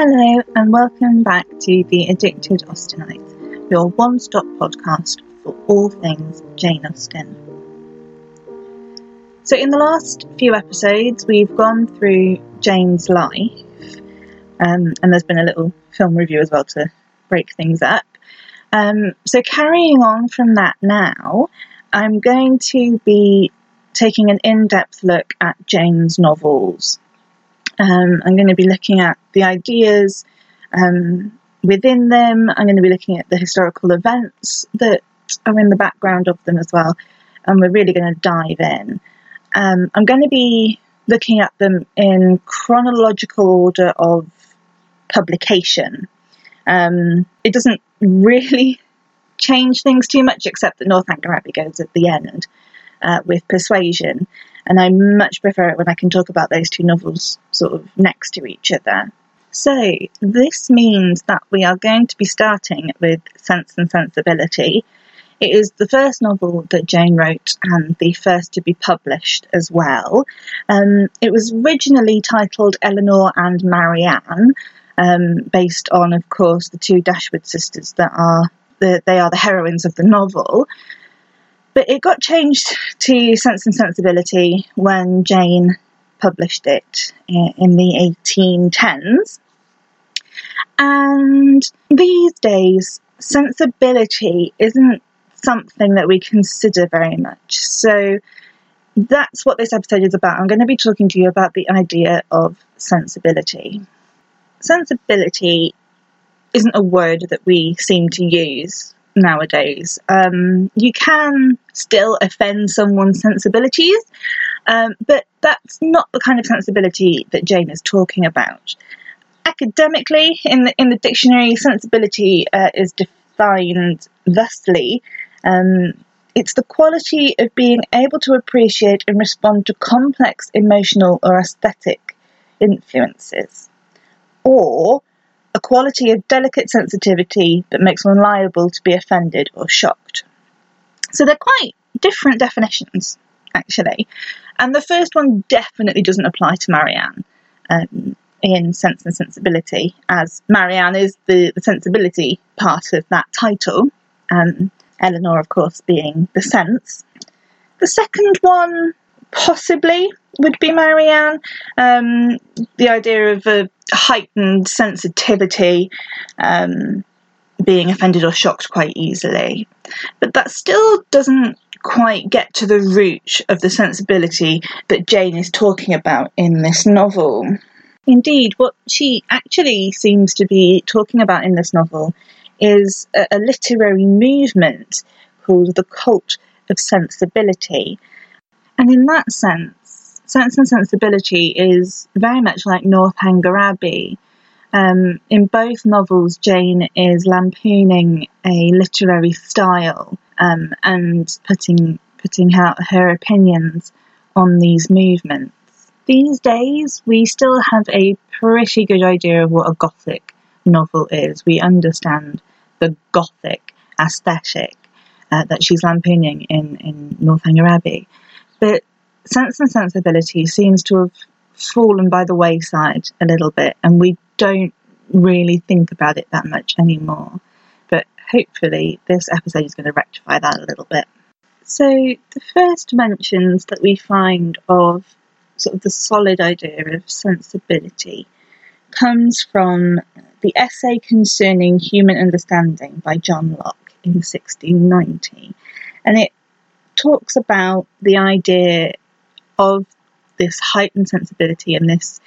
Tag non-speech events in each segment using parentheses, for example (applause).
Hello, and welcome back to The Addicted Austenites, your one stop podcast for all things Jane Austen. So, in the last few episodes, we've gone through Jane's life, um, and there's been a little film review as well to break things up. Um, so, carrying on from that now, I'm going to be taking an in depth look at Jane's novels um, I'm going to be looking at the ideas um, within them. I'm going to be looking at the historical events that are in the background of them as well. And we're really going to dive in. Um, I'm going to be looking at them in chronological order of publication. Um, it doesn't really (laughs) change things too much, except that Northanger Abbey goes at the end uh, with Persuasion and I much prefer it when I can talk about those two novels sort of next to each other. So, this means that we are going to be starting with Sense and Sensibility. It is the first novel that Jane wrote and the first to be published as well. Um, it was originally titled Elinor and Marianne, um, based on, of course, the two Dashwood sisters that are the, they are the heroines of the novel. But it got changed to Sense and Sensibility when Jane published it in the 1810s. And these days, sensibility isn't something that we consider very much. So that's what this episode is about. I'm going to be talking to you about the idea of sensibility. Sensibility isn't a word that we seem to use nowadays. Um, you can still offend someone's sensibilities, um, but that's not the kind of sensibility that Jane is talking about. Academically, in the in the dictionary, sensibility uh, is defined thusly. Um, it's the quality of being able to appreciate and respond to complex emotional or aesthetic influences, or a quality of delicate sensitivity that makes one liable to be offended or shocked. So they're quite different definitions, actually. And the first one definitely doesn't apply to Marianne um, in Sense and Sensibility, as Marianne is the, the sensibility part of that title, um, Elinor, of course, being the sense. The second one possibly would be Marianne. Um, the idea of a heightened sensitivity, um, being offended or shocked quite easily. But that still doesn't quite get to the root of the sensibility that Jane is talking about in this novel. Indeed, what she actually seems to be talking about in this novel is a, a literary movement called the cult of sensibility. And in that sense, Sense and Sensibility is very much like Northanger Abbey. Um, in both novels, Jane is lampooning a literary style um, and putting putting out her opinions on these movements. These days, we still have a pretty good idea of what a Gothic novel is. We understand the Gothic aesthetic uh, that she's lampooning in, in Northanger Abbey. But Sense and Sensibility seems to have fallen by the wayside a little bit, and we don't really think about it that much anymore. Hopefully, this episode is going to rectify that a little bit. So, the first mentions that we find of sort of the solid idea of sensibility comes from the essay concerning human understanding by John Locke in 1690. And it talks about the idea of this heightened sensibility and this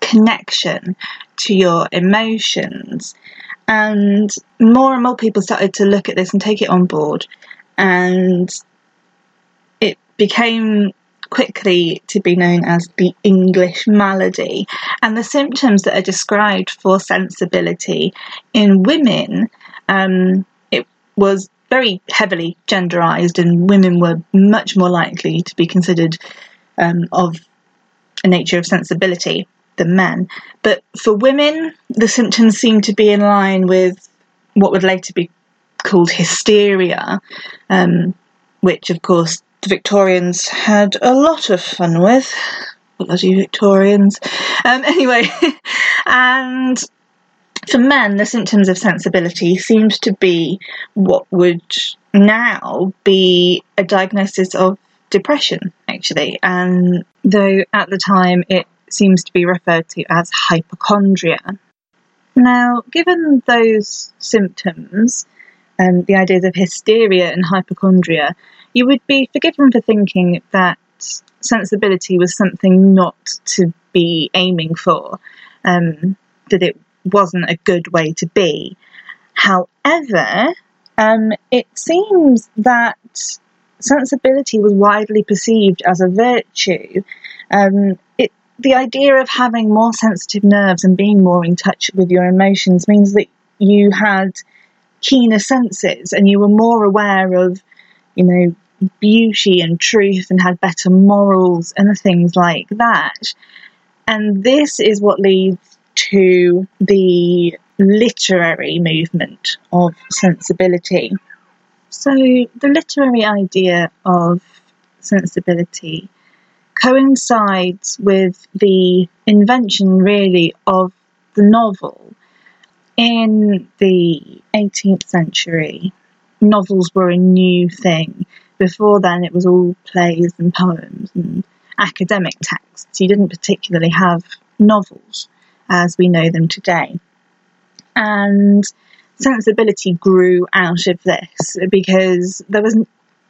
connection to your emotions. And more and more people started to look at this and take it on board. And it became quickly to be known as the English malady. And the symptoms that are described for sensibility in women, um, it was very heavily genderized, and women were much more likely to be considered um, of a nature of sensibility than men. But for women, the symptoms seem to be in line with what would later be called hysteria, um, which, of course, the Victorians had a lot of fun with. Bloody Victorians. Um, (laughs) anyway, and For men, the symptoms of sensibility seemed to be what would now be a diagnosis of depression, actually. And though at the time it seems to be referred to as hypochondria. Now, given those symptoms, and um, the ideas of hysteria and hypochondria, you would be forgiven for thinking that sensibility was something not to be aiming for, um, that it wasn't a good way to be. However, um, it seems that sensibility was widely perceived as a virtue. Um, it, the idea of having more sensitive nerves and being more in touch with your emotions means that you had keener senses and you were more aware of, you know, beauty and truth and had better morals and things like that. And this is what leads to the literary movement of sensibility. So, the literary idea of sensibility coincides with the invention, really, of the novel. In the 18th century, novels were a new thing. Before then, it was all plays and poems and academic texts. You didn't particularly have novels as we know them today. And sensibility grew out of this because there was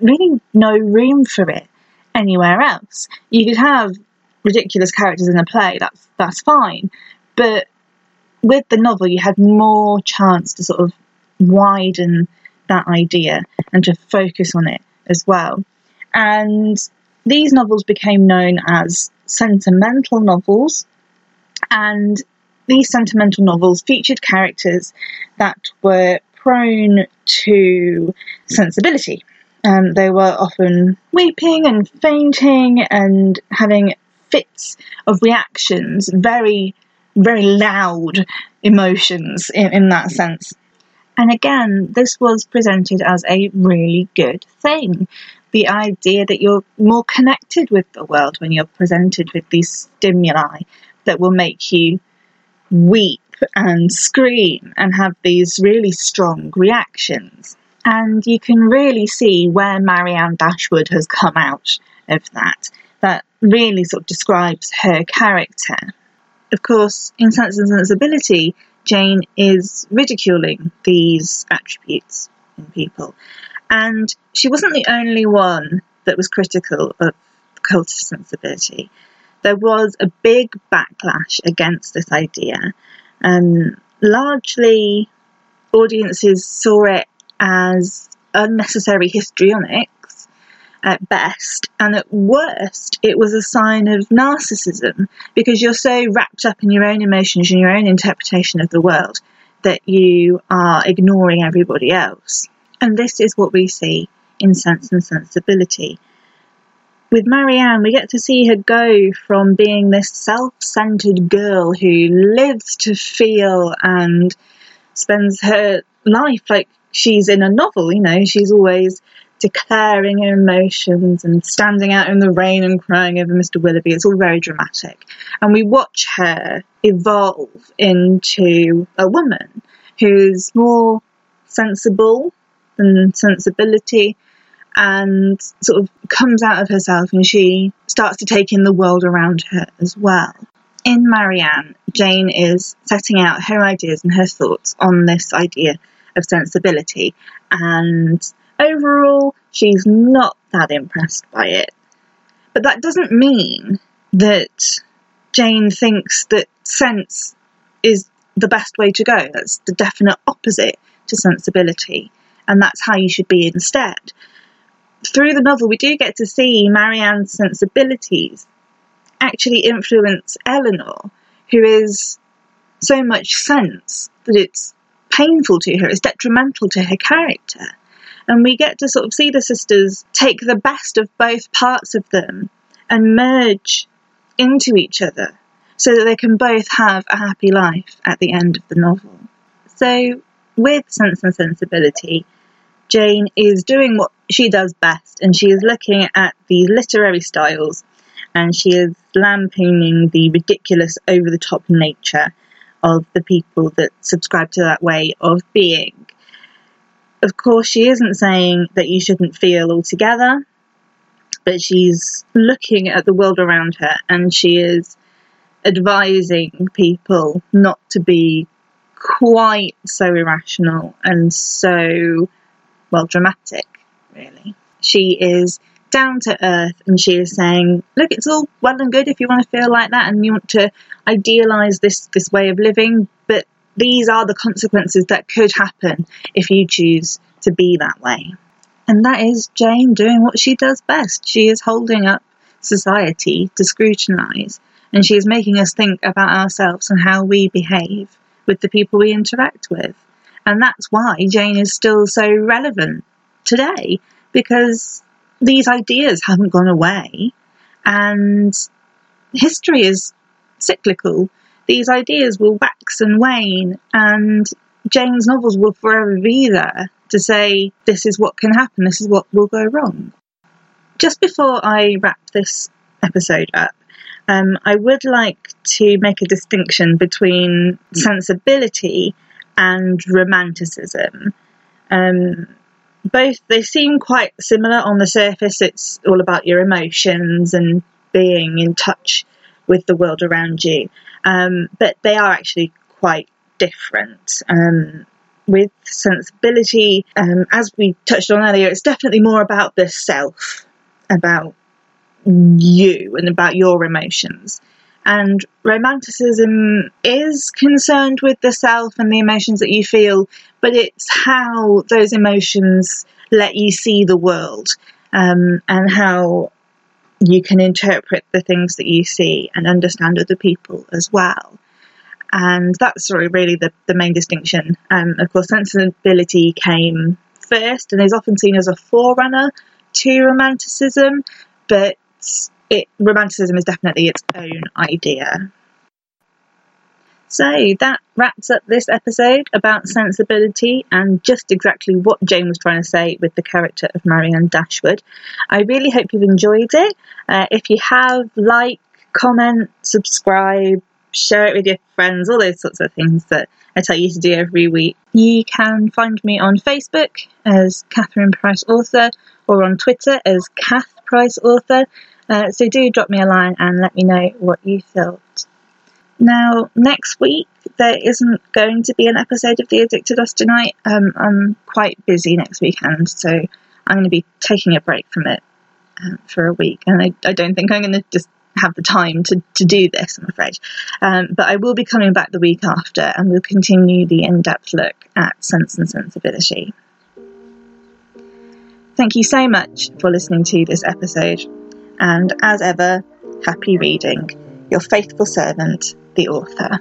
really no room for it anywhere else. You could have ridiculous characters in a play, that's that's fine. But with the novel you had more chance to sort of widen that idea and to focus on it as well. And these novels became known as sentimental novels, and these sentimental novels featured characters that were prone to sensibility. Um, they were often weeping and fainting and having fits of reactions, very, very loud emotions in, in that sense. And again, this was presented as a really good thing. The idea that you're more connected with the world when you're presented with these stimuli that will make you weep and scream and have these really strong reactions. And you can really see where Marianne Dashwood has come out of that. That really sort of describes her character. Of course, in Sense and Sensibility, Jane is ridiculing these attributes in people. And she wasn't the only one that was critical of cult of sensibility. There was a big backlash against this idea. Um, largely, audiences saw it as unnecessary histrionics at best, and at worst, it was a sign of narcissism because you're so wrapped up in your own emotions and your own interpretation of the world that you are ignoring everybody else. And this is what we see in Sense and Sensibility. With Marianne, we get to see her go from being this self centered girl who lives to feel and spends her life like she's in a novel, you know, she's always declaring her emotions and standing out in the rain and crying over Mr. Willoughby. It's all very dramatic. And we watch her evolve into a woman who's more sensible than sensibility and sort of comes out of herself and she starts to take in the world around her as well. In Marianne, Jane is setting out her ideas and her thoughts on this idea of sensibility and overall, she's not that impressed by it. But that doesn't mean that Jane thinks that sense is the best way to go. That's the definite opposite to sensibility, and that's how you should be instead. Through the novel, we do get to see Marianne's sensibilities actually influence Elinor, who is so much sense that it's painful to her, it's detrimental to her character. And we get to sort of see the sisters take the best of both parts of them and merge into each other so that they can both have a happy life at the end of the novel. So, with Sense and Sensibility, Jane is doing what she does best and she is looking at the literary styles and she is lampooning the ridiculous, over the top nature of the people that subscribe to that way of being. Of course, she isn't saying that you shouldn't feel altogether, but she's looking at the world around her and she is advising people not to be quite so irrational and so, well, dramatic, really. She is down to earth and she is saying, look, it's all well and good if you want to feel like that and you want to idealize this, this way of living, but these are the consequences that could happen if you choose to be that way. And that is Jane doing what she does best. She is holding up society to scrutinise, and she is making us think about ourselves and how we behave with the people we interact with. And that's why Jane is still so relevant today, because these ideas haven't gone away, and history is cyclical. These ideas will wax and wane, and Jane's novels will forever be there to say this is what can happen, this is what will go wrong. Just before I wrap this episode up, um, I would like to make a distinction between sensibility and romanticism. Um, both they seem quite similar on the surface. It's all about your emotions and being in touch with the world around you, um, but they are actually quite different. Um, with sensibility, um, as we touched on earlier, it's definitely more about the self, about you and about your emotions. And romanticism is concerned with the self and the emotions that you feel, but it's how those emotions let you see the world um, and how you can interpret the things that you see and understand other people as well. And that's of really the, the main distinction. Um, of course, sensibility came first and is often seen as a forerunner to romanticism, but it, romanticism is definitely its own idea. So that wraps up this episode about sensibility and just exactly what Jane was trying to say with the character of Marianne Dashwood. I really hope you've enjoyed it. Uh, if you have, like, comment, subscribe, share it with your friends, all those sorts of things that I tell you to do every week. You can find me on Facebook as Catherine Price Author or on Twitter as Kath Price Author. Uh, so do drop me a line and let me know what you thought. Now, next week there isn't going to be an episode of The Addicted Austenite. Um, I'm quite busy next weekend, so I'm going to be taking a break from it uh, for a week, and I, I don't think I'm going to just have the time to, to do this, I'm afraid. Um, but I will be coming back the week after and we'll continue the in depth look at Sense and Sensibility. Thank you so much for listening to this episode, and as ever, happy reading. Your faithful servant, the author.